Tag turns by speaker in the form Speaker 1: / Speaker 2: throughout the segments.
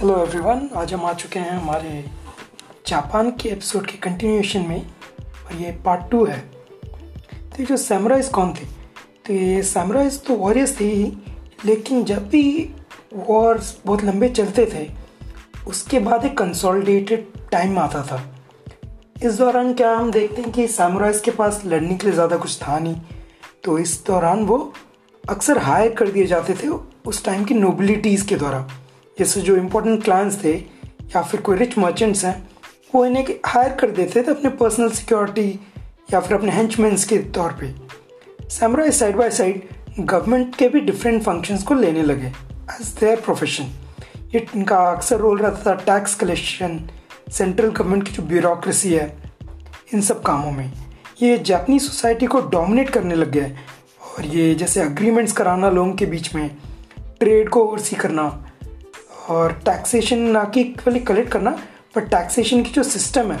Speaker 1: Hello everyone आज हम आ चुके हैं हमारे जापान के एपिसोड के कंटिन्यूएशन में और ये पार्ट टू है। तो ये जो सैमराइज कौन थे? तो ये सैमराइज तो वॉरियर्स थे ही, लेकिन जब भी वॉर्स बहुत लंबे चलते थे, उसके बाद एक कंसोलिडेटेड टाइम आता था। इस दौरान क्या हम देखते हैं कि सैमराइज के पास लड़ने के लिए ज़्यादा कुछ था नहीं। तो इस दौरान वो अक्सर हायर कर दिए जाते थे उस टाइम की नोबिलिटीज़ के द्वारा। जैसे जो इम्पोर्टेंट क्लान्स थे, या फिर कोई रिच मर्चेंट्स हैं, वो इन्हें हायर कर देते थे अपने पर्सनल सिक्योरिटी या फिर अपने हेंचमेंट्स के तौर पे। Samurais side by side government के भी डिफरेंट फ़ंक्शंस को लेने लगे एज देयर प्रोफेशन ये इनका अक्सर रोल रहता था टैक्स कलेक्शन सेंट्रल गवर्नमेंट की जो ब्यूरोक्रेसी है, इन सब कामों में। ये जापानीज सोसाइटी को डोमिनेट करने लग है। और ये जैसे अग्रीमेंट्स कराना लोगों के बीच में ट्रेड को ओवरसी करना और टैक्सेशन ना कि केवली कलेक्ट करना पर टैक्सेशन की जो सिस्टम है,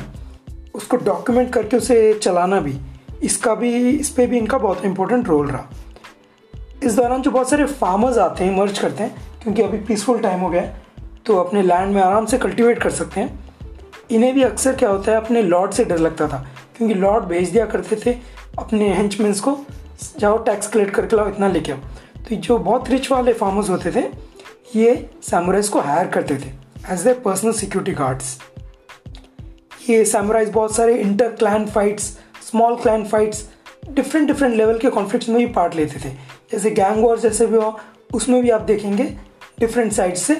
Speaker 1: उसको डॉक्यूमेंट करके उसे चलाना भी, इसका भी, इस पर भी इनका बहुत इंपॉर्टेंट रोल रहा। इस दौरान जो बहुत सारे फार्मर्स आते हैं मर्ज करते हैं, क्योंकि अभी पीसफुल टाइम हो गया है तो अपने लैंड में आराम से कल्टीवेट कर सकते हैं। इन्हें भी अक्सर क्या होता है, अपने लॉर्ड से डर लगता था, क्योंकि लॉर्ड भेज दिया करते थे अपने हेंचमेंस को, जाओ टैक्स कलेक्ट करके लाओ, इतना लेके आओ। तो जो बहुत रिच वाले फार्मर्स होते थे ये सैमुराइज को हायर करते थे as a personal security guards ये सैमुराइज बहुत सारे inter clan fights small clan fights different different level के कॉन्फ्लिक्ट में भी पार्ट लेते थे। जैसे गैंग वॉर जैसे भी हो, उसमें भी आप देखेंगे डिफरेंट साइड्स से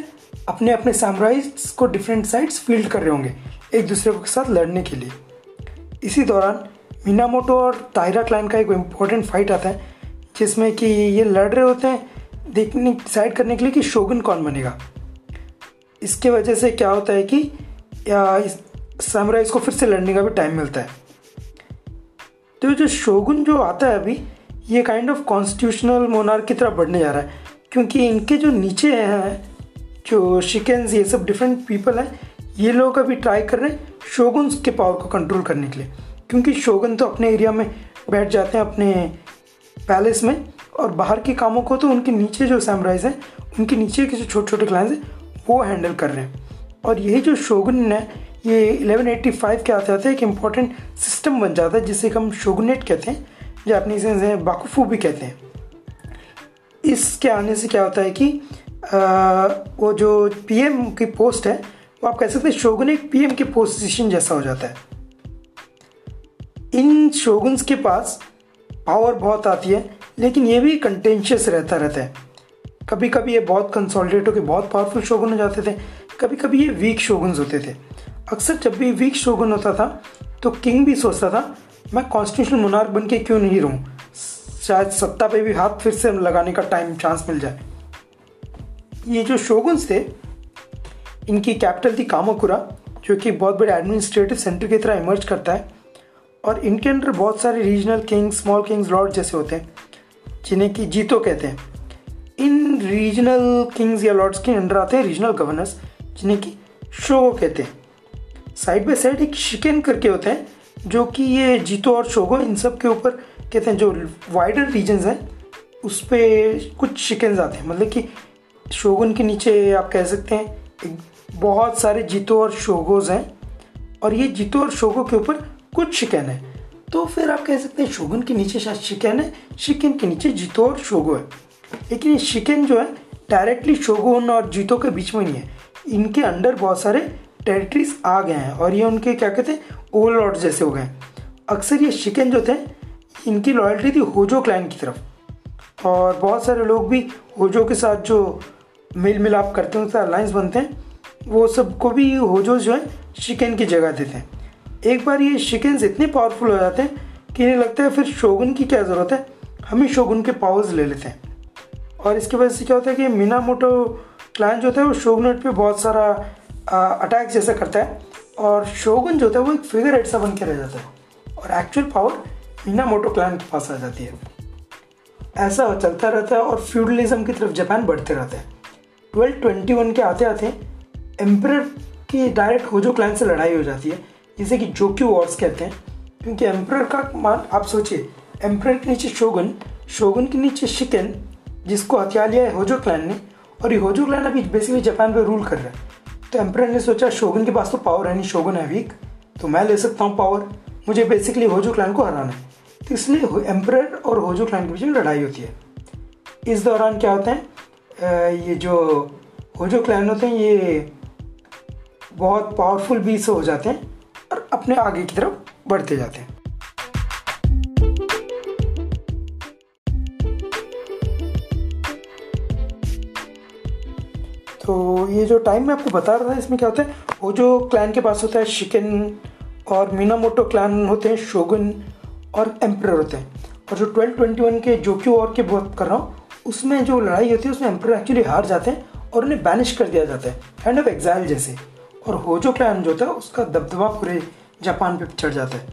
Speaker 1: अपने अपने सैमुराइज को डिफरेंट साइड्स फ़ील्ड कर रहे होंगे, एक दूसरे के साथ लड़ने के लिए। इसी दौरान मीनामोटो और तायरा क्लाइन का एक इम्पोर्टेंट फाइट आता है, जिसमें कि ये लड़ रहे होते हैं देखने डिसाइड करने के लिए कि शोगन कौन बनेगा। इसके वजह से क्या होता है कि सैमुराइज को फिर से लड़ने का भी टाइम मिलता है। तो जो शोगुन जो आता है अभी, ये काइंड ऑफ़ कॉन्स्टिट्यूशनल मोनार की तरफ़ बढ़ने जा रहा है। क्योंकि इनके जो नीचे हैं, जो शिकेंस ये सब डिफरेंट पीपल हैं, ये लोग अभी ट्राई कर रहे हैं शोगुन के पावर को कंट्रोल करने के लिए। क्योंकि शोगन तो अपने एरिया में बैठ जाते हैं, अपने पैलेस में। और बाहर के कामों को तो उनके नीचे जो सैमराइज हैं उनके नीचे के जो छोटे छोटे क्लाइंस हैं वो हैंडल कर रहे हैं। और यही जो शोगुन है ये 1185 के आते आते एक इंपॉर्टेंट सिस्टम बन जाता है जिसे हम शोगुनेट कहते हैं जापनीज हैं बाकुफू भी कहते हैं। इसके आने से क्या होता है कि आ, वो जो पीएम की पोस्ट है वो आप कह सकते हैं शोगुन एक पीएम की पोजिशन जैसा हो जाता है। इन शोगुन्स के पास पावर बहुत आती है लेकिन ये भी कंटेंशियस रहता रहता है। कभी कभी ये बहुत कंसोलिडेट होकर बहुत पावरफुल शोगुन हो जाते थे। कभी कभी ये वीक शोगुन्स होते थे। अक्सर जब भी वीक शोगुन होता था तो किंग भी सोचता था, मैं कॉन्स्टिट्यूशनल मुनार्क बन के क्यों नहीं रहूँ? शायद सत्ता पे भी हाथ फिर से लगाने का टाइम चांस मिल जाए। ये जो शोगुन्स थे, इनकी कैपिटल थी कामाकुरा, जो कि बहुत बड़े एडमिनिस्ट्रेटिव सेंटर की तरह इमर्ज करता है। और इनके अंडर बहुत सारे regional kings small kings lord जैसे होते हैं। जिन्हें कि जीतो कहते हैं। इन रीजनल किंग्स या लॉर्ड्स के अंडर आते हैं रीजनल गवर्नर्स जिन्हें कि शोगो कहते हैं। साइड बाई साइड एक शिकेन करके होते हैं, जो कि ये जीतो और शोगो इन सब के ऊपर कहते हैं, जो वाइडर रीजन्स हैं, उस पर कुछ शिकेन्स आते हैं। मतलब कि शोगुन के नीचे आप कह सकते हैं बहुत सारे जीतो और शोगोज हैं, और ये जीतो और शोगो के ऊपर कुछ शिकन है। तो फिर आप कह सकते हैं शोगन के नीचे शायद शिकेन है। शिकेन के नीचे जीतो और शोगो है। लेकिन ये शिकेन जो है डायरेक्टली शोगोन और जीतो के बीच में नहीं है। इनके अंडर बहुत सारे टेरिटरीज आ गए हैं और ये उनके क्या कहते हैं ओवर लॉर्ड जैसे हो गए हैं। अक्सर ये शिकेन जो थे, इनकी लॉयल्टी थी होजो क्लाइन की तरफ़। और बहुत सारे लोग भी होजो के साथ जो मेल मिलाप करते हैं उससे अलायंस बनते हैं, वो सबको भी होजो जो है, शिकेन की जगह देते हैं। एक बार ये शिकेंस इतने पावरफुल हो जाते हैं कि इन्हें लगता है फिर शोगुन की क्या ज़रूरत है? हम ही शोगुन के पावर्स ले लेते हैं। और इसकी वजह से क्या होता है कि मीना मोटो क्लान जो होता है वो शोगनेट पे बहुत सारा अटैक जैसा करता है। और शोगुन जो होता है वो एक फिगर हेड सा बन के रह जाता है। और actual power Minamoto clan के पास आ जाती है। ऐसा चलता रहता है और फ्यूडलिज्म की तरफ़ जापान बढ़ते रहते हैं। ट्वेल्व ट्वेंटी वन के आते आते एम्पर की डायरेक्ट होजो क्लान से लड़ाई हो जाती है। जिसे कि जोक्यू वॉर्स कहते हैं। क्योंकि एम्पर का मान, आप सोचिए एम्पर के नीचे शोगन शोगन के नीचे शिकन, जिसको हथियार लिया है होजो क्लैन ने, और ये होजो क्लैन अभी बेसिकली जापान पर रूल कर रहा है। तो एम्पर ने सोचा, शोगन के पास तो पावर है नहीं, शोगन है वीक तो मैं ले सकता हूँ पावर मुझे बेसिकली होजो क्लैन को हराना है। तो इसलिए एम्पर और होजो क्लैन के बीच में लड़ाई होती है। इस दौरान क्या होता है ये जो होजो क्लैन होते हैं, ये बहुत पावरफुल भी से हो जाते हैं। और अपने आगे की तरफ़ बढ़ते जाते हैं। तो ये जो टाइम मैं आपको बता रहा था, इसमें क्या होता है? वो जो क्लैन के पास होता है शिकन और मीनामोटो क्लैन होते हैं शोगन और एम्प्रर होते हैं। और जो ट्वेल्व ट्वेंटी वन के जोक्यू और की बात कर रहा हूँ, उसमें जो लड़ाई होती है, उसमें एम्प्रर एक्चुअली हार जाते हैं और उन्हें बैनिश कर दिया जाता है। काइंड ऑफ़ एग्जाइल जैसे। और होजो क्लैन जो होता है, उसका दबदबा पूरे जापान पे चढ़ जाता है।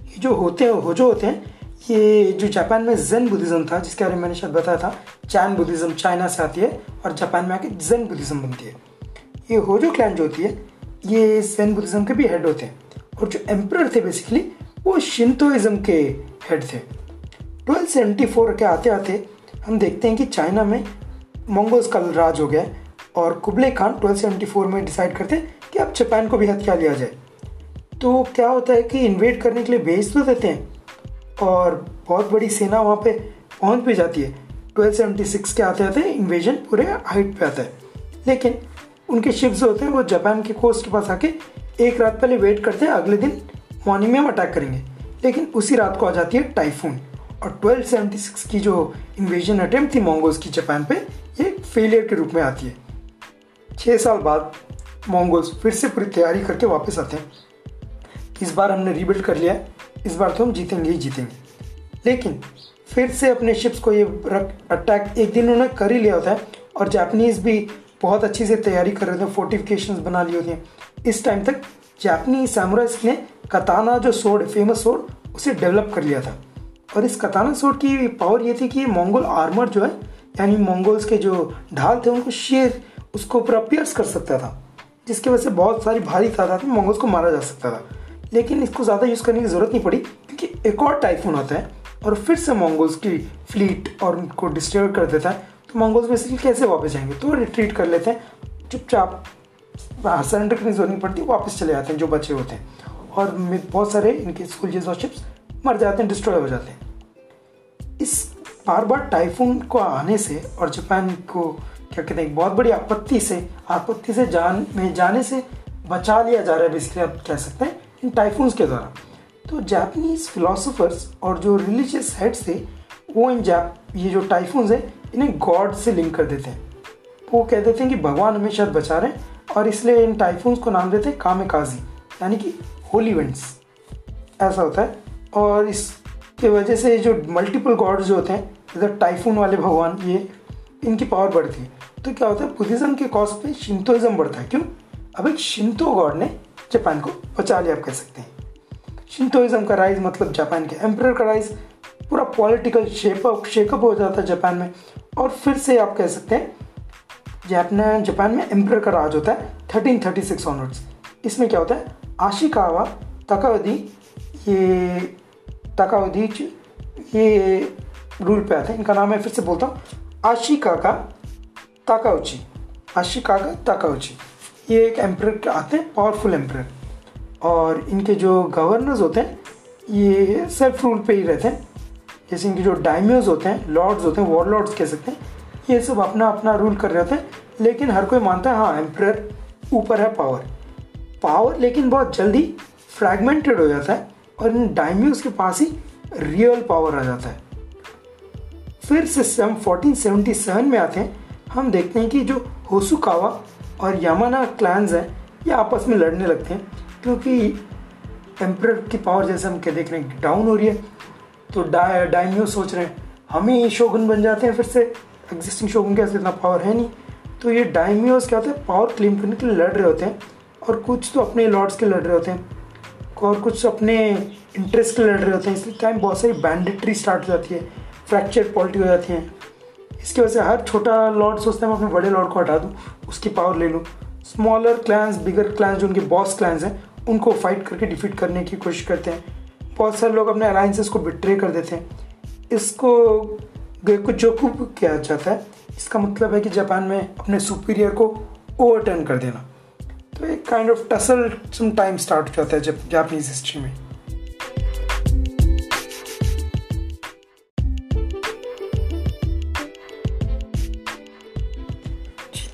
Speaker 1: ये जो होते हैं, होजो होते हैं, ये जो जापान में जेन बुद्धिज़्म था, जिसके बारे में मैंने शायद बताया था, चैन बुद्धिज़्म, चाइना से आती है, और जापान में आके जेन बुद्धिज़्म बनती है। ये होजो क्लैन जो होती है, ये जेन बुद्धिज़्म के भी हेड होते हैं, और जो एम्पर थे बेसिकली वो शिंतोइज्म के हेड थे। ट्वेल्व सेवेंटी फोर के आते आते हम देखते हैं कि चाइना में मंगोल्स का राज हो गया और Kublai Khan twelve seventy four में डिसाइड करते हैं कि अब जापान को भी हथियार लिया जाए। तो क्या होता है कि इन्वेट करने के लिए भेज तो देते हैं और बहुत बड़ी सेना वहाँ पे पहुँच भी जाती है। 1276 के आते आते इन्वेजन पूरे हाइट पे आता है। लेकिन उनके शिप्स होते हैं वो जापान के कोस्ट के पास आके एक रात पहले वेट करते हैं, अगले दिन मॉर्निंग में हम अटैक करेंगे। लेकिन उसी रात को आ जाती है टाइफून और 1276 की जो इन्वेजन अटैम्प्ट थी मोंगोल्स की जापान पे, ये फेलियर के रूप में आती है। छः साल बाद मोंगोल्स फिर से पूरी तैयारी करके वापस आते हैं। इस बार हमने रीबिल्ड कर लिया है। इस बार तो हम जीतेंगे ही जीतेंगे। लेकिन फिर से अपने शिप्स को ये अटैक एक दिन उन्होंने कर ही लिया होता है और जापनीज़ भी बहुत अच्छी से तैयारी कर रहे थे फोर्टिफिकेशन बना ली होती हैं। इस टाइम तक जापानी सैमुराइज ने कताना जो सोड फ़ेमस सोड उसे डेवलप कर लिया था। और इस कताना सोड की पावर ये थी कि मंगोल आर्मर जो है, यानी मंगोल्स के जो ढाल थे, उनको शेयर उसको पूरा पियर्स कर सकता था। जिसकी वजह से बहुत सारी भारी तादाद में मंगोल्स को मारा जा सकता था। लेकिन इसको ज़्यादा यूज़ करने की ज़रूरत नहीं पड़ी, क्योंकि एक और टाइफून आता है और फिर से मंगोल्स की फ्लीट और उनको डिस्ट्रॉय कर देता है। तो मंगोल्स बेसिकली कैसे वापस जाएँगे? तो रिट्रीट कर लेते हैं। चुपचाप सरेंडर करने की ज़रूरत नहीं पड़ती, वापस चले जाते हैं, जो बचे होते हैं। और बहुत सारे इनके सोल्जर्स और शिप्स मर जाते हैं डिस्ट्रॉय हो जाते हैं। इस बार बार टाइफून को आने से और जापान को क्या कहते हैं बहुत बड़ी आपत्ति से आपत्ति से जान, में जाने से बचा लिया जा रहा है बेसिकली आप कह सकते हैं, इन टाइफून्स के द्वारा। तो जापनीज फिलोसोफर्स और जो रिलीजियस हेड्स थे, वो इन जैप ये जो टाइफून्स हैं, इन्हें गॉड से लिंक कर देते हैं। वो कह देते हैं कि भगवान हमें शायद बचा रहे हैं और इसलिए इन टाइफून्स को नाम देते हैं कामे काजी यानी कि होली इवेंट्स ऐसा होता है। और इसके वजह से जो मल्टीपल गॉड्स जो होते हैं, जैसे टाइफून वाले भगवान, ये इनकी पावर बढ़ती है। तो क्या होता है बुद्धिज़्म के कॉज पे शिंतोइज्म बढ़ता है। क्यों? अब एक शिंतो गॉड ने जापान को बचा लिया, आप कह सकते हैं। शिंतोइज्म का राइज मतलब जापान के एम्पर का राइज पूरा पॉलिटिकल शेपअप शेकअप हो जाता है जापान में। और फिर से आप कह सकते हैं जापान जापान में एम्पर का राज होता है थर्टीन थर्टी सिक्स ऑनवर्ड्स इसमें क्या होता है, आशिकावा तकावधि, ये तकावधि ये रूल पे आते हैं। इनका नाम है फिर से बोलता हूँ आशिका का ताकाउची। आशिका का ताकाउची। ये एक एम्पर आते हैं पावरफुल एम्पर और इनके जो गवर्नर्स होते हैं, ये सेल्फ रूल पे ही रहते हैं। जैसे इनके जो डायम्योज होते हैं लॉर्ड्स होते हैं वॉर लॉर्ड्स कह सकते हैं, ये सब अपना अपना रूल कर रहे होते हैं। लेकिन हर कोई मानता है हाँ एम्पर ऊपर है पावर पावर लेकिन बहुत जल्दी फ्रैगमेंटेड हो जाता है और इन डायम्योज के पास ही रियल पावर आ जाता है। फिर से हम 1477 में आते हैं। हम देखते हैं कि जो होसुकावा और यामाना क्लैंस हैं, ये आपस में लड़ने लगते हैं, क्योंकि एम्पर की पावर जैसे हम क्या देख रहे हैं डाउन हो रही है। तो डा डायम्यो सोच रहे हैं, हम ही शोगन बन जाते हैं, फिर से एग्जिस्टिंग शोगन के इतना पावर है नहीं। तो ये डायम्योस क्या होते हैं पावर क्लेम करने के लिए लड़ रहे होते हैं, और कुछ तो अपने लॉर्ड्स के लड़ रहे होते हैं, और कुछ तो अपने इंटरेस्ट के लड़ रहे होते हैं, इसलिए टाइम बहुत सारी बैंडिट्री स्टार्ट हो जाती है। फ्रैक्चर पॉलिटी हो जाती है। इसकी वजह से हर छोटा लॉर्ड सोचता है, मैं अपने बड़े लॉर्ड को हटा दूँ, उसकी पावर ले लूँ। स्मॉलर क्लैंस बिगर क्लैंस जो उनके बॉस क्लैंस हैं, उनको फाइट करके डिफीट करने की कोशिश करते हैं। बहुत सारे लोग अपने अलायंसेस को बिट्रे कर देते हैं। इसको कुछ जो किया जाता है। इसका मतलब है कि जापान में अपने सुपीरियर को ओवरटर्न कर देना। तो एक kind of tussle some time start हो जाता है जब जापानीज हिस्ट्री में।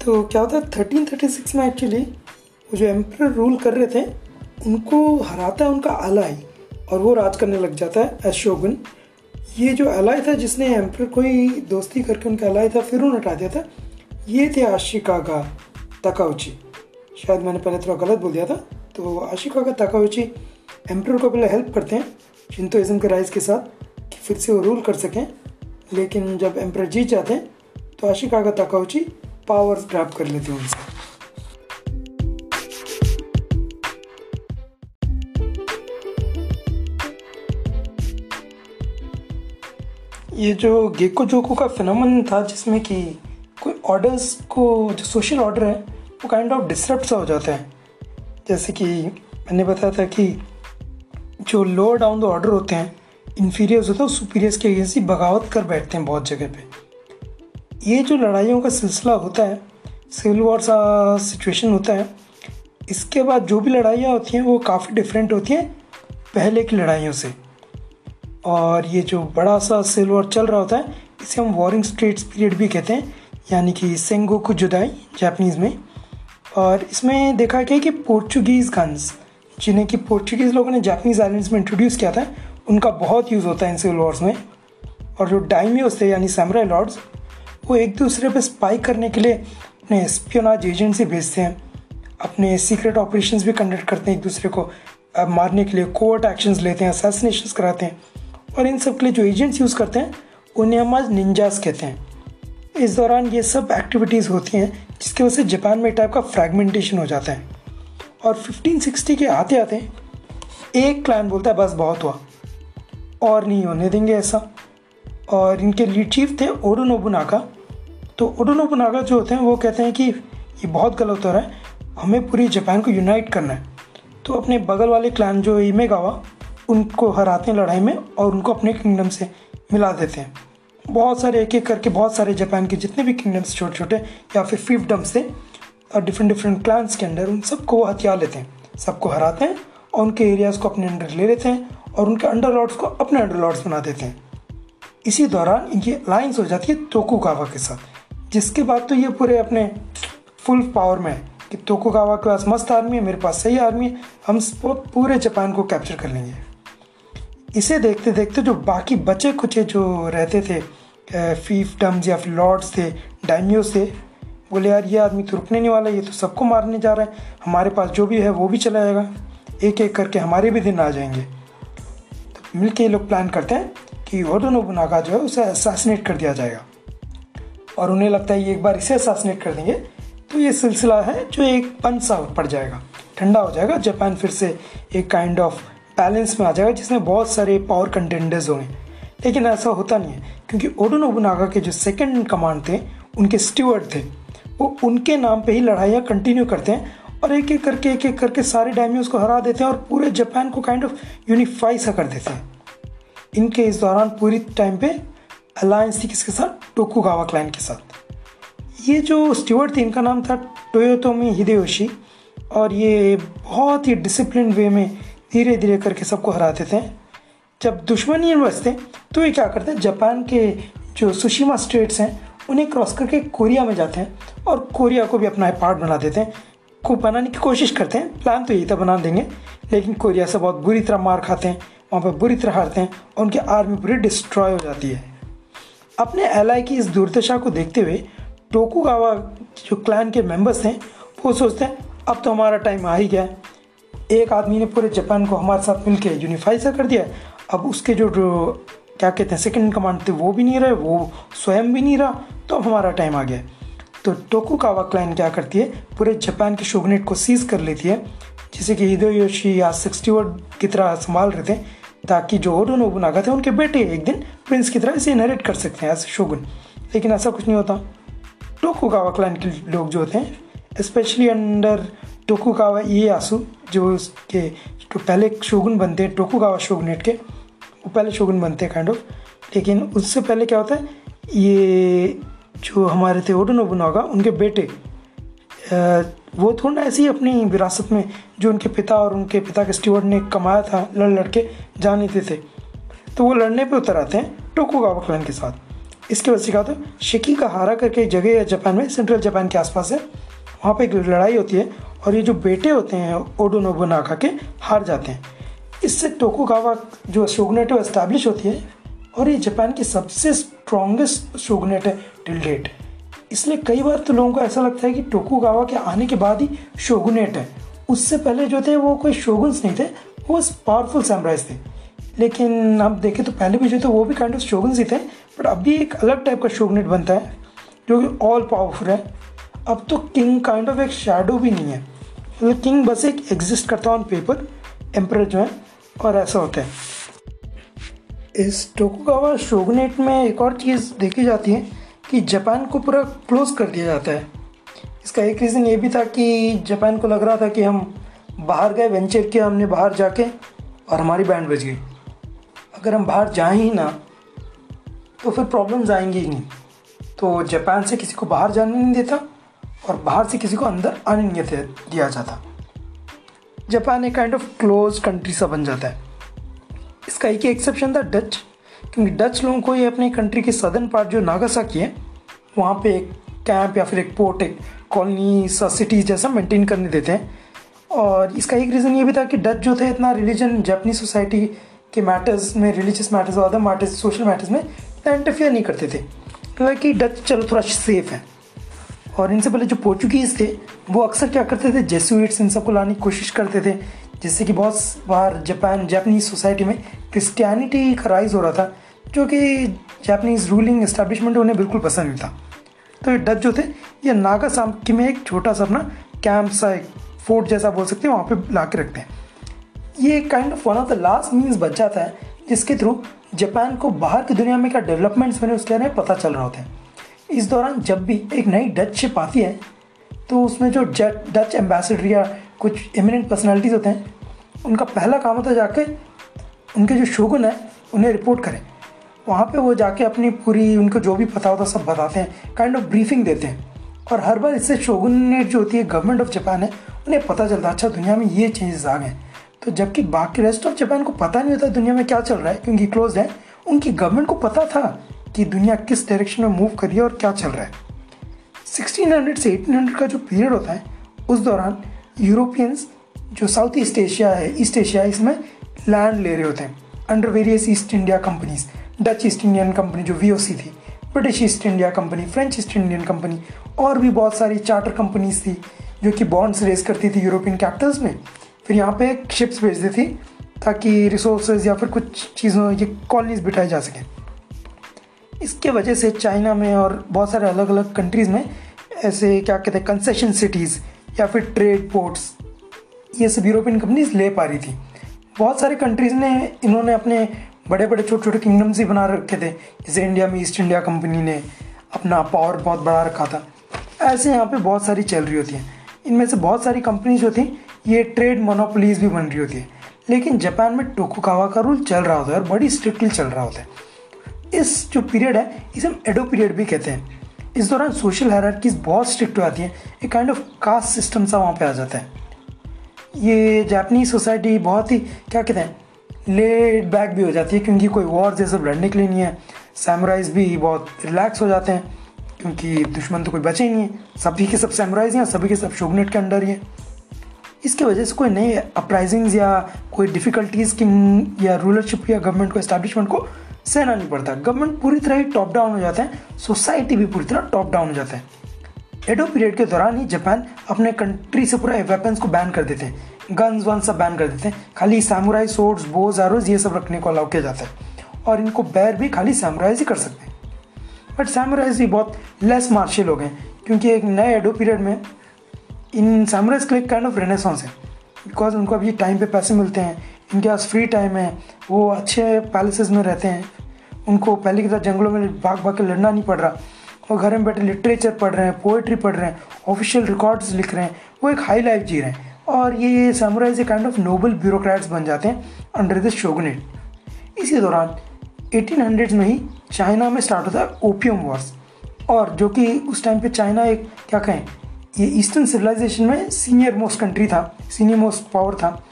Speaker 1: तो क्या होता है थर्टीन थर्टी सिक्स में एक्चुअली वो जो एम्पर रूल कर रहे थे, उनको हराता है, उनका अलाई और वो राज करने लग जाता है अशोगन ये जो अलाई था, जिसने एम्पर कोई दोस्ती करके उनका अलाई था, फिर उन्हें हटा दिया था, ये थे आशिका का तकाउची। शायद मैंने पहले थोड़ा गलत बोल दिया था तो आशिका का तकाउची एम्पर को पहले हेल्प करते हैं शिंतोइज्म के राइज के साथ, कि फिर से वो रूल कर सकें। लेकिन जब एम्पर जीत जाते हैं तो आशिका का तकाउची पावर्स ग्रैप कर लेते हैं उनसे। ये जो गेको जोको का फिनमन था, जिसमें कि कोई ऑर्डर्स को, जो सोशल ऑर्डर है, वो काइंड ऑफ़ डिस्टर्ब सा हो जाता है। जैसे कि मैंने बताया था कि जो लोअर डाउन द ऑर्डर होते हैं इन्फीरियर्स होते हैं सुपीरियर्स के अगेंस्ट ही बगावत कर बैठते हैं बहुत जगह पे। ये जो लड़ाइयों का सिलसिला होता है सिविल वॉर सा सिचुएशन होता है, इसके बाद जो भी लड़ाइयाँ होती हैं, वो काफ़ी डिफरेंट होती हैं पहले की लड़ाइयों से। और ये जो बड़ा सा सिविल वॉर चल रहा होता है, इसे हम वॉरिंग स्टेट्स पीरियड भी कहते हैं, यानी कि सेंगोकु जुदाई जापनीज़ में। और इसमें देखा गया कि पोर्चुगीज़ गन्स जिन्हें कि पोर्चुगीज़ लोगों ने जापनीज़ आइलैंड्स में इंट्रोड्यूस किया था, उनका बहुत यूज़ होता है इन सिविल वॉर्स में। और जो डाइमियोस थे, यानी सैमराई लॉर्ड्स वो एक दूसरे पर स्पाई करने के लिए अपने स्पियोनाज एजेंसी भेजते हैं। अपने सीक्रेट ऑपरेशंस भी कंडक्ट करते हैं एक दूसरे को। मारने के लिए कोर्ट एक्शंस लेते हैं असैसिनेशंस कराते हैं। और इन सब के लिए जो एजेंट्स यूज़ करते हैं, उन्हें हम आज निंजास कहते हैं। इस दौरान ये सब एक्टिविटीज़ होती हैं, जिसकी वजह से जापान में टाइप का फ्रैगमेंटेशन हो जाता है। और 1560 के आते आते एक क्लैन बोलता है, बस बहुत हुआ। और नहीं होने देंगे ऐसा। और इनके लीड चीफ थे ओडो नोबुनागा तो ओडो नोबुनागा जो होते हैं, वो कहते हैं कि ये बहुत गलत हो रहा है। हमें पूरी जापान को यूनाइट करना है। तो अपने बगल वाले क्लैन जो इमेगावा, उनको हराते हैं लड़ाई में और उनको अपने किंगडम से मिला देते हैं। बहुत सारे एक एक करके बहुत सारे जापान के जितने भी किंगडम्स छोटे छोटे या फिर फिफ्टम्स थे और डिफरेंट डिफरेंट क्लान्स के अंडर उन सबको वो हथियार लेते हैं। सबको हराते हैं और उनके एरियाज़ को अपने अंडर ले लेते हैं और उनके अंडर लॉर्ड्स को अपने अंडर लॉर्ड्स बना देते हैं। इसी दौरान इनकी अलाइंस हो जाती है तोकुगावा के साथ। जिसके बाद तो ये पूरे अपने फुल पावर में है कि तोकुगावा के पास मस्त आर्मी है, मेरे पास सही आर्मी है, हम पूरे जापान को कैप्चर कर लेंगे। इसे देखते देखते जो बाकी बचे कुचे जो रहते थे फीफ डम्स या फिर लॉर्ड्स थे डाइमियोस थे बोले यार ये आदमी तो रुकने नहीं वाला, ये तो सबको मारने जा रहा है। हमारे पास जो भी है, वो भी चला जाएगा। एक एक करके हमारे भी दिन आ जाएँगे। तो मिल के ये लोग प्लान करते हैं कि ओडो नोबुनागा जो है, उसे असासिनेट कर दिया जाएगा। और उन्हें लगता है ये एक बार इसे असासिनेट कर देंगे तो ये सिलसिला है जो एक पंच सा पड़ जाएगा। ठंडा हो जाएगा, जापान फिर से एक काइंड ऑफ़ बैलेंस में आ जाएगा, जिसमें बहुत सारे पावर कंटेंडर्स होंगे। लेकिन ऐसा होता नहीं है, क्योंकि ओडो नोबुनागा के जो सेकंड कमांड थे, उनके स्टीवर्ड थे। वो उनके नाम पे ही लड़ाइयाँ कंटिन्यू करते हैं और एक एक करके एक एक करके सारे डायमियोज को हरा देते हैं और पूरे जापान को काइंड ऑफ़ यूनिफाई सा कर देते हैं। इनके इस दौरान पूरी टाइम पे अलायंस थी किसके साथ टोकुगावा क्लाइन के साथ। ये जो स्टीवर्ड थे, इनका नाम था टोयोतोमी हिदेयोशी और ये बहुत ही डिसिप्लिन वे में धीरे धीरे करके सबको हराते थे। जब दुश्मनी बचते तो ये क्या करते हैं जापान के जो सुशीमा स्टेट्स हैं, उन्हें क्रॉस करके कोरिया में जाते हैं और कोरिया को भी अपना पार्ट बना देते हैं। को बनाने की कोशिश करते हैं प्लान तो यही था, बना देंगे। लेकिन कोरिया से बहुत बुरी तरह मार खाते हैं, वहाँ पर बुरी तरह हारते हैं और उनकी आर्मी पूरी डिस्ट्रॉय हो जाती है। अपने एलाई की इस दुर्दशा को देखते हुए टोकुगावा जो क्लैन के मेंबर्स हैं वो सोचते हैं अब तो हमारा टाइम आ ही गया एक आदमी ने पूरे जापान को हमारे साथ मिलकर यूनिफाई सा कर दिया अब उसके जो, क्या कहते हैं सेकंड कमांड थे वो भी नहीं रहे वो स्वयं भी नहीं रहा तो अब हमारा टाइम आ गया तो टोकुकावा क्लाइन क्या करती है पूरे जापान के शोगनेट को सीज कर लेती है जिसे कि हिदोयोशी या सिक्सटी वर्ड की तरह संभाल रहे थे। ताकि जो ओडो नोबुनागा थे, उनके बेटे एक दिन प्रिंस की तरह इसे इनहेरिट कर सकते हैं एज शोगुन। लेकिन ऐसा कुछ नहीं होता। टोकुगावा क्लाइन के लोग जो होते हैं स्पेशली अंडर टोकुगावा आसू जो उसके जो पहले शोगुन बनते हैं, टोकुगावा शोगनेट के, वो पहले शोगुन बनते हैं काइंड ऑफ़ लेकिन उससे पहले क्या होता है, ये जो हमारे थे ओडो नोबुनागा उनके बेटे वो थोड़ा ना ऐसी अपनी विरासत में जो उनके पिता और उनके पिता के स्टीवर्ड ने कमाया था, लड़ लड़के जा नहीं थे। तो वो लड़ने पे उतर आते हैं टोकुगावा क्लैन के साथ। इसके वजह से क्या होता है शिकी का हारा करके एक जगह है जापान में सेंट्रल जापान के आसपास है। वहाँ पे एक लड़ाई होती है और ये जो बेटे होते हैं ओडो नोबुनागा के, हार जाते हैं। इससे टोकुगावा जो शोगनेट है वो इस्टेब्लिश होती है और ये जापान की सबसे स्ट्रॉन्गेस्ट शोगनेट है टिल डेट इसलिए कई बार तो लोगों को ऐसा लगता है कि टोकुगावा के आने के बाद ही शोगुनेट है। उससे पहले जो थे, वो कोई शोगुन्स नहीं थे, वो बस पावरफुल सैमराइज थे। लेकिन अब देखें तो पहले भी जो थे, वो भी काइंड ऑफ़ शोगुन्स ही थे बट अभी एक अलग टाइप का शोगनेट बनता है, जो कि ऑल पावरफुल है। अब तो किंग काइंड ऑफ़ एक शेडो भी नहीं है। मतलब किंग बस एक एग्जिस्ट करता है ऑन पेपर एम्पर जो है, और ऐसा होता है। इस टोकुगावा शोगनेट में एक और चीज़ देखी जाती है कि जापान को पूरा क्लोज कर दिया जाता है। इसका एक रीज़न ये भी था कि जापान को लग रहा था कि हम बाहर गए, वेंचर किया हमने बाहर जाके और हमारी बैंड बज गई। अगर हम बाहर जाएँ ही ना तो फिर प्रॉब्लम्स आएँगी ही नहीं। तो जापान से किसी को बाहर जाने नहीं देता और बाहर से किसी को अंदर आने नहीं दिया जाता। जापान एक काइंड ऑफ़ क्लोज कंट्री सा बन जाता है। इसका एक एक्सेप्शन था डच क्योंकि डच लोगों को ये अपनी कंट्री के सदर्न पार्ट जो नागासाकी है, वहाँ पे एक कैंप या फिर एक पोर्ट एक कॉलोनी सा सिटीज़ जैसा मेंटेन करने देते हैं। और इसका एक रीज़न ये भी था कि डच जो थे, इतना रिलीजन जापनीज सोसाइटी के मैटर्स में रिलीजियस मैटर्स और अदर मैटर्स सोशल मैटर्स में इतना इंटरफियर नहीं करते थे। मतलब कि डच चलो थोड़ा सेफ़ है। और इनसे पहले जो पोर्चुगीज़ थे, वो अक्सर क्या करते थे? जेसुइट्स इन सबको लाने की कोशिश करते थे, जिससे कि बहुत बार जापान जापानीज सोसाइटी में क्रिस्टियनिटी का राइज हो रहा था। जो कि जापानीज रूलिंग इस्टेब्लिशमेंट उन्हें बिल्कुल पसंद नहीं था। तो ये डच जो थे, ये नागा सामकी में एक छोटा सा अपना कैंप सा, एक फोर्ट जैसा बोल सकते हैं, वहाँ पे ला के रखते हैं। ये kind of one of the last means बच जाता है, जिसके थ्रू जापान को बाहर की दुनिया में क्या डेवलपमेंट्स बने उसके बारे में पता चल रहा होता है। इस दौरान जब भी एक नई डच शिप आती है तो उसमें जो डच एम्बेसडर या कुछ एमिनेंट पर्सनैलिटीज़ होते हैं, उनका पहला काम होता है जाके उनके जो शोगुन है, उन्हें रिपोर्ट करें। वहाँ पे वो जाके अपनी पूरी, उनको जो भी पता होता सब बताते हैं काइंड ऑफ़ ब्रीफिंग देते हैं। और हर बार इससे शोगुनेट जो होती है गवर्नमेंट ऑफ़ जापान है, उन्हें पता चलता अच्छा दुनिया में ये चेंजेस आ गए तो जबकि बाकी रेस्ट ऑफ़ जापान को पता नहीं होता दुनिया में क्या चल रहा है, क्योंकि क्लोज है, उनकी गवर्नमेंट को पता था कि दुनिया किस डायरेक्शन में मूव करी है और क्या चल रहा है। 1600 से 1800 का जो पीरियड होता है, उस दौरान यूरोपियंस जो साउथ ईस्ट एशिया है ईस्ट एशिया इसमें लैंड ले रहे होते हैं under various East India companies Dutch East Indian Company जो वीओसी थी British East India Company French East Indian Company और भी बहुत सारी चार्टर कंपनीज़ थी, जो कि बॉन्ड्स रेस करती थी यूरोपियन कैपिटल्स में। फिर यहाँ पे शिप्स भेजती थी, ताकि रिसोर्सेज या फिर कुछ चीज़ों, ये कॉलोनीज बिठाई जा सकें। इसके वजह से चाइना में और बहुत सारे अलग अलग कंट्रीज़ में, ऐसे क्या कहते हैं कंसेशन सिटीज़ या फिर ट्रेड पोर्ट्स ये सब यूरोपियन कंपनीज़ ले पा रही थी। बहुत सारे कंट्रीज़ ने, इन्होंने अपने बड़े बड़े छोटे छोटे किंगडम्स ही बना रखे थे। जैसे इंडिया में ईस्ट इंडिया कंपनी ने अपना पावर बहुत बढ़ा रखा था। ऐसे यहाँ पे बहुत सारी चल रही होती हैं। इनमें से बहुत सारी कंपनीज़ जो थी ये ट्रेड मोनोपोलीज भी बन रही होती है। लेकिन जापान में टोकुकावा का रूल चल रहा होता है और बड़ी स्ट्रिक्टली चल रहा होता है। इस जो पीरियड है, इसे हम एडो पीरियड भी कहते हैं। इस दौरान सोशल हायरार्कीज बहुत स्ट्रिक्ट हो जाती हैं। एक काइंड ऑफ़ कास्ट सिस्टम सा वहाँ पे आ जाता है। ये जापनीज सोसाइटी बहुत ही, क्या कहते हैं लेड बैक भी हो जाती है क्योंकि कोई वॉर जैसे लड़ने के लिए नहीं है। सैमराइज भी बहुत रिलैक्स हो जाते हैं क्योंकि दुश्मन तो कोई बचे ही नहीं है। सभी के सब सैमराइज हैं सभी के सब शोगनेट के अंडर ही हैं। इसकी वजह से कोई नए अपराइजिंग्स या कोई डिफ़िकल्टीज़ की या रूलरशिप या गवर्नमेंट को इस्टेब्लिशमेंट को सहना नहीं पड़ता। गवर्नमेंट पूरी तरह ही टॉप डाउन हो जाते हैं। सोसाइटी भी पूरी तरह टॉप डाउन हो जाता है। एडो पीरियड के दौरान ही जापान अपने कंट्री से पूरा वेपन्स को बैन कर देते हैं। गन्स वन सब बैन कर देते हैं। खाली सैमुराई सोर्ड्स बोज आरोज ये सब रखने को अलाउ किया जाता है। और इनको बैर भी खाली सैमुराइज ही कर सकते हैं। बट सैमुराइज भी बहुत लेस मार्शल हो गए क्योंकि एक नए एडो पीरियड में इन सैमुराइज का एक काइंड ऑफ़ रेनेसॉन्स है। बिकॉज़ उनको अभी टाइम पे पैसे मिलते हैं, इनके पास फ्री टाइम है, वो अच्छे पैलेसेस में रहते हैं। उनको पहले की तरह जंगलों में भाग भाग के लड़ना नहीं पड़ रहा। और घर में बैठे लिटरेचर पढ़ रहे हैं पोइट्री पढ़ रहे हैं ऑफिशियल रिकॉर्ड्स लिख रहे हैं, वो एक हाई लाइफ जी रहे हैं। और ये samurais kind of noble bureaucrats बन जाते हैं अंडर दिस शोगनेट इसी दौरान एटीन में ही चाइना में स्टार्ट होता है ओपियम वॉर्स और जो कि उस टाइम पे चाइना एक, क्या कहें, ये ईस्टर्न सिविलाइजेशन में सीनियर मोस्ट कंट्री था सीनियर मोस्ट पावर था.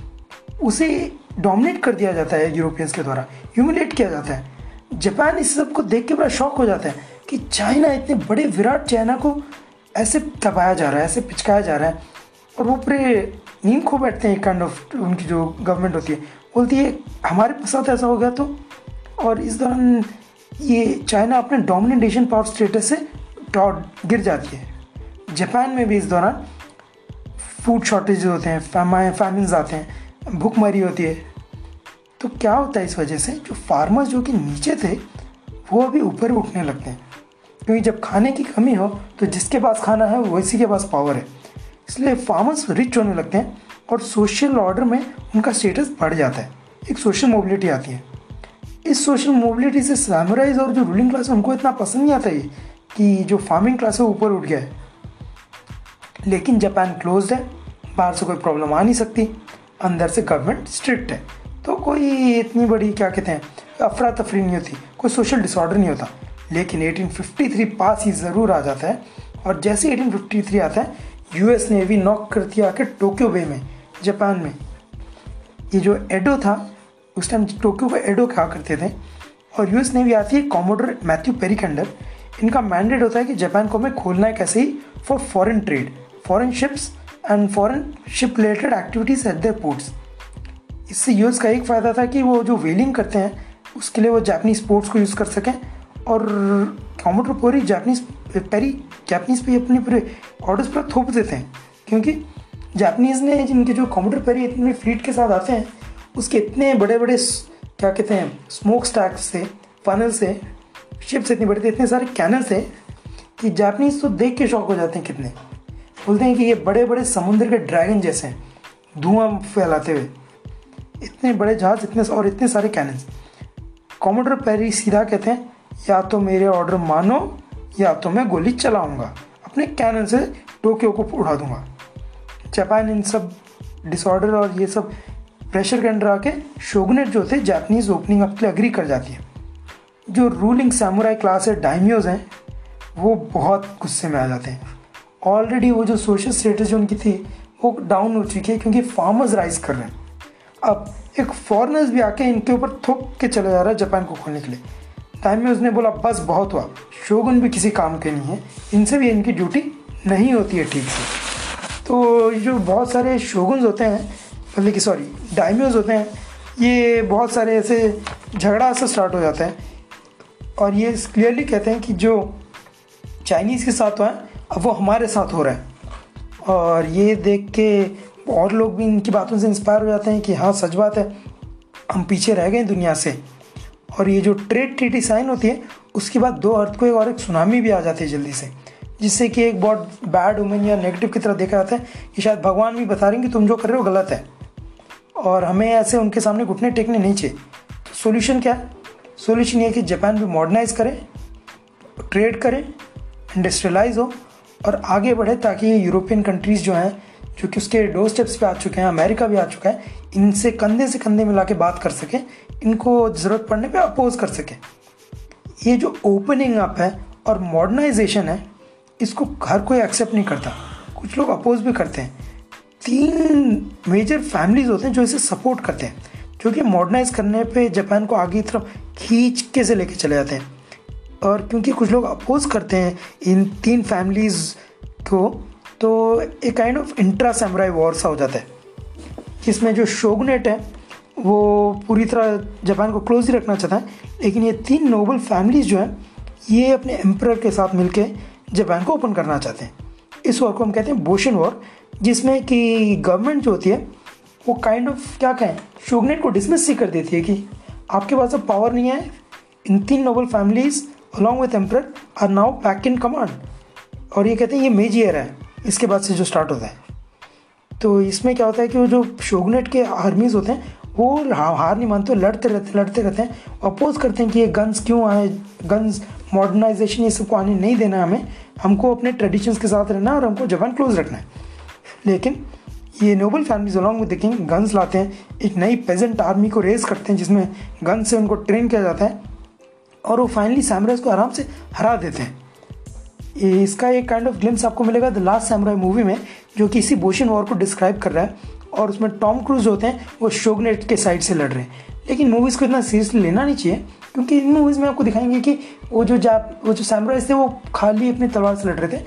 Speaker 1: उसे डोमिनेट कर दिया जाता है यूरोपियंस के द्वारा ह्यूमिलेट किया जाता है. जापान इस सबको देख के बड़ा शौक हो जाता है कि चाइना इतने बड़े विराट चाइना को ऐसे दबाया जा रहा है, ऐसे पिचकाया जा रहा है और वो पूरे नींद खो बैठते हैं काइंड ऑफ़ उनकी जो गवर्नमेंट होती है। बोलती है, हमारे साथ ऐसा हो गया तो? और इस दौरान ये चाइना अपने डोमिनेंट एशियन पावर स्टेटस से गिर जाती है। जापान में भी इस दौरान फ़ूड शॉर्टेज होते हैं फैमिन आते हैं, भूखमरी होती है। तो क्या होता है इस वजह से? जो फार्मर्स जो कि नीचे थे, वो अभी ऊपर उठने लगते हैं। क्योंकि जब खाने की कमी हो तो जिसके पास खाना है वैसी के पास पावर है। इसलिए फार्मर्स रिच होने लगते हैं और सोशल ऑर्डर में उनका स्टेटस बढ़ जाता है। एक सोशल मोबिलिटी आती है। इस सोशल मोबिलिटी से सैमराइज और जो रूलिंग क्लास है, उनको इतना पसंद नहीं आता ये कि जो फ़ार्मिंग क्लास है ऊपर उठ गया है। लेकिन जापान क्लोज है। बाहर से कोई प्रॉब्लम आ नहीं सकती। अंदर से गवर्नमेंट स्ट्रिक्ट है। तो कोई इतनी बड़ी, क्या कहते हैं अफरा तफरी नहीं होती। कोई सोशल डिसऑर्डर नहीं होता। लेकिन 1853 पास ही ज़रूर आ जाता है। और जैसे 1853 आता है यूएस नेवी नॉक कर दिया आके टोक्यो बे में जापान में। ये जो एडो था, उस टाइम टोक्यो को एडो कहा करते थे। और यूएस नेवी आती है कॉमोडर मैथ्यू पेरी के अंडर इनका मैंडेट होता है कि जापान को हमें खोलना है कैसे ही for foreign trade foreign ships and foreign ship related activities at their ports इससे यूएस का एक फ़ायदा था कि वो जो वेलिंग करते हैं, उसके लिए वो जापनीज पोर्ट्स को यूज़ कर सकें। और कॉमोडर पोरी जापनीज पेरी जापनीज पे अपने पूरे ऑर्डर्स पर थोप देते हैं। क्योंकि जापनीज़ ने जिनके जो कॉमोडर पेरी इतने फ्लीट के साथ आते हैं, उसके इतने बड़े बड़े क्या कहते हैं स्मोक स्टैक से फनल से शिप्स इतने बड़े थे इतने सारे कैनल थे कि जापनीज तो देख के शौक हो जाते हैं कितने। बोलते हैं कि ये बड़े बड़े समुद्र के ड्रैगन जैसे हैं, धुआँ फैलाते हुए। इतने बड़े जहाज़, इतने और इतने सारे कैनन कॉमोडर पेरी सीधा कहते हैं, या तो मेरे ऑर्डर मानो या तो मैं गोली चलाऊँगा, अपने कैनन से टोक्यो को उड़ा दूँगा। जापान इन सब डिसऑर्डर और ये सब प्रेशर के अंडर आके शोगनेट जो थे जापनीज ओपनिंग अप के अग्री कर जाती है। जो रूलिंग सामुराई क्लास है डायमियोज हैं, वो बहुत गुस्से में आ जाते हैं। ऑलरेडी वो जो सोशल स्टेटस जो उनकी थी, वो डाउन हो चुकी है क्योंकि फार्मर्स राइज कर रहे हैं। अब एक फॉरनर्स भी आके इनके ऊपर थोक के चला जा रहा है जापान को खोलने के लिए। टाइम में उसने बोला, बस बहुत हुआ। शोगुन भी किसी काम के नहीं है। इनसे भी इनकी ड्यूटी नहीं होती है ठीक से। तो जो बहुत सारे शोगुन्स होते हैं मतलब कि सॉरी डायम्योज होते हैं, ये बहुत सारे ऐसे झगड़ा सा स्टार्ट हो जाता है। और ये क्लियरली कहते हैं कि जो चाइनीज़ के साथ हुआ है, अब वो हमारे साथ हो रहा है। और ये देख के और लोग भी इनकी बातों से इंस्पायर हो जाते हैं कि हाँ सच बात है, हम पीछे रह गए दुनिया से। और ये जो ट्रेड ट्रीटी साइन होती है, उसके बाद दो अर्थ को एक और एक सुनामी भी आ जाती है जल्दी से, जिससे कि एक बहुत बैड वुमेन या नेगेटिव की तरह देखा जाता है कि शायद भगवान भी बता रहे हैं कि तुम जो कर रहे हो गलत है। और हमें ऐसे उनके सामने घुटने टेकने नहीं चाहिए। तो सोल्यूशन क्या? है सोल्यूशन ये कि जापान भी मॉडर्नाइज करे ट्रेड करे इंडस्ट्रियलाइज हो, और आगे बढ़े ताकि ये यूरोपियन कंट्रीज़ जो हैं, जो कि उसके डोर स्टेप्स पे आ चुके हैं अमेरिका भी आ चुका है, इनसे कंधे से कंधे मिला के बात कर सके इनको ज़रूरत पड़ने पे अपोज कर सकें। ये जो ओपनिंग अप है और मॉडर्नाइजेशन है, इसको हर कोई एक्सेप्ट नहीं करता। कुछ लोग अपोज भी करते हैं। तीन मेजर फैमिलीज़ होते हैं जो इसे सपोर्ट करते हैं, जो कि मॉडर्नाइज करने पे जापान को आगे तरफ़ खींच के से लेके चले जाते हैं। और क्योंकि कुछ लोग अपोज करते हैं इन तीन फैमिलीज़ को तो एक kind of intra samurai war सा हो जाता है, जिसमें जो शोगनेट है वो पूरी तरह जापान को क्लोज ही रखना चाहता है। लेकिन ये तीन नोबल फैमिलीज़ जो हैं, ये अपने एम्पर के साथ मिलकर जापान को ओपन करना चाहते हैं। इस वॉर को हम कहते हैं बोशन वॉर जिसमें कि गवर्नमेंट जो होती है, वो काइंड ऑफ़ क्या कहें, शोगनेट को डिसमिस ही कर देती है कि आपके पास अब पावर नहीं है, इन तीन noble families along with emperor are now back in command और ये कहते हैं ये मेज ईयर है, इसके बाद से जो स्टार्ट होता है। तो इसमें क्या होता है कि वो जो शोगनेट के आर्मीज़ होते हैं वो हार नहीं मानते लड़ते रहते लड़ते रहते हैं अपोज करते हैं कि ये गन्स क्यों आए गन्स मॉडर्नाइजेशन ये सबको आने नहीं देना है हमें। हमको अपने ट्रेडिशंस के साथ रहना है और हमको जबान क्लोज रखना है। लेकिन ये noble families along with king guns लाते हैं, एक नई पेजेंट आर्मी को रेस करते हैं, जिसमें गन से उनको ट्रेन किया जाता है, और वो फाइनली सैमराइज को आराम से हरा देते हैं। इसका एक काइंड ऑफ़ ग्लिम्स आपको मिलेगा द लास्ट सैमराई मूवी में, जो कि इसी बोशन वॉर को डिस्क्राइब कर रहा है। और उसमें टॉम क्रूज होते हैं, वो शोगनेट के साइड से लड़ रहे हैं। लेकिन मूवीज़ को इतना सीरियसली लेना नहीं चाहिए, क्योंकि इन मूवीज़ में आपको दिखाएँगे कि वो जो जाप, वो जो सैमराइज थे, वो खाली अपनी तलवार से लड़ रहे थे।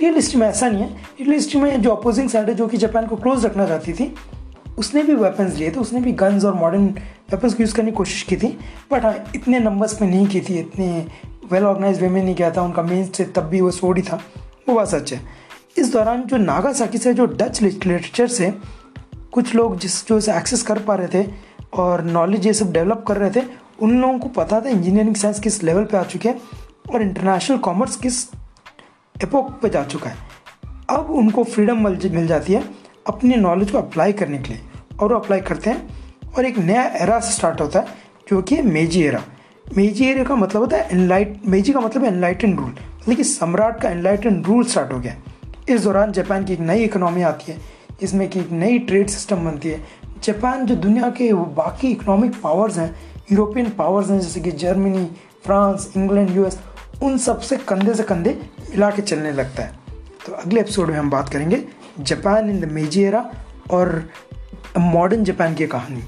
Speaker 1: रियल हिस्ट्री में ऐसा नहीं है। रियल हिस्ट्री में जो अपोजिंग साइड है, जो कि जापान को क्लोज रखना चाहती थी, उसने भी वेपन्स लिए थे, उसने भी गन्स और मॉडर्न वेपन्स को यूज़ करने की कोशिश की थी। बट हाँ इतने नंबर्स में नहीं की थी, इतने वेल ऑर्गेनाइज वे में नहीं किया था, उनका मेन से तब भी वो सोड ही था। वो बात सच है। इस दौरान जो नागा साकी से जो डच लिटरेचर से कुछ लोग जिस, जो इसे एक्सेस कर पा रहे थे और नॉलेज ये सब डेवलप कर रहे थे, उन लोगों को पता था इंजीनियरिंग साइंस किस लेवल पे आ चुके हैं और इंटरनेशनल कॉमर्स किस एपोक पे जा चुका है। अब उनको फ्रीडम मिल जाती है अपनी नॉलेज को अप्लाई करने के लिए और वो अप्लाई करते हैं और एक नया एरा स्टार्ट होता है, जो कि है मेजी एरा मेजी एरा का मतलब होता है एनलाइट मेजी का मतलब है एनलाइटन रूल मतलब कि सम्राट का एनलाइटन रूल स्टार्ट हो गया। इस दौरान जापान की एक नई इकोनॉमी आती है। जिसमें कि एक नई ट्रेड सिस्टम बनती है। जापान जो दुनिया के बाकी इकोनॉमिक पावर्स हैं यूरोपियन पावर्स हैं, जैसे कि जर्मनी फ्रांस इंग्लैंड यूएस उन सबसे कंधे से कंधे मिला के चलने लगता है। तो अगले एपिसोड में हम बात करेंगे Japan in the Meiji era और मॉडर्न जापान की कहानी।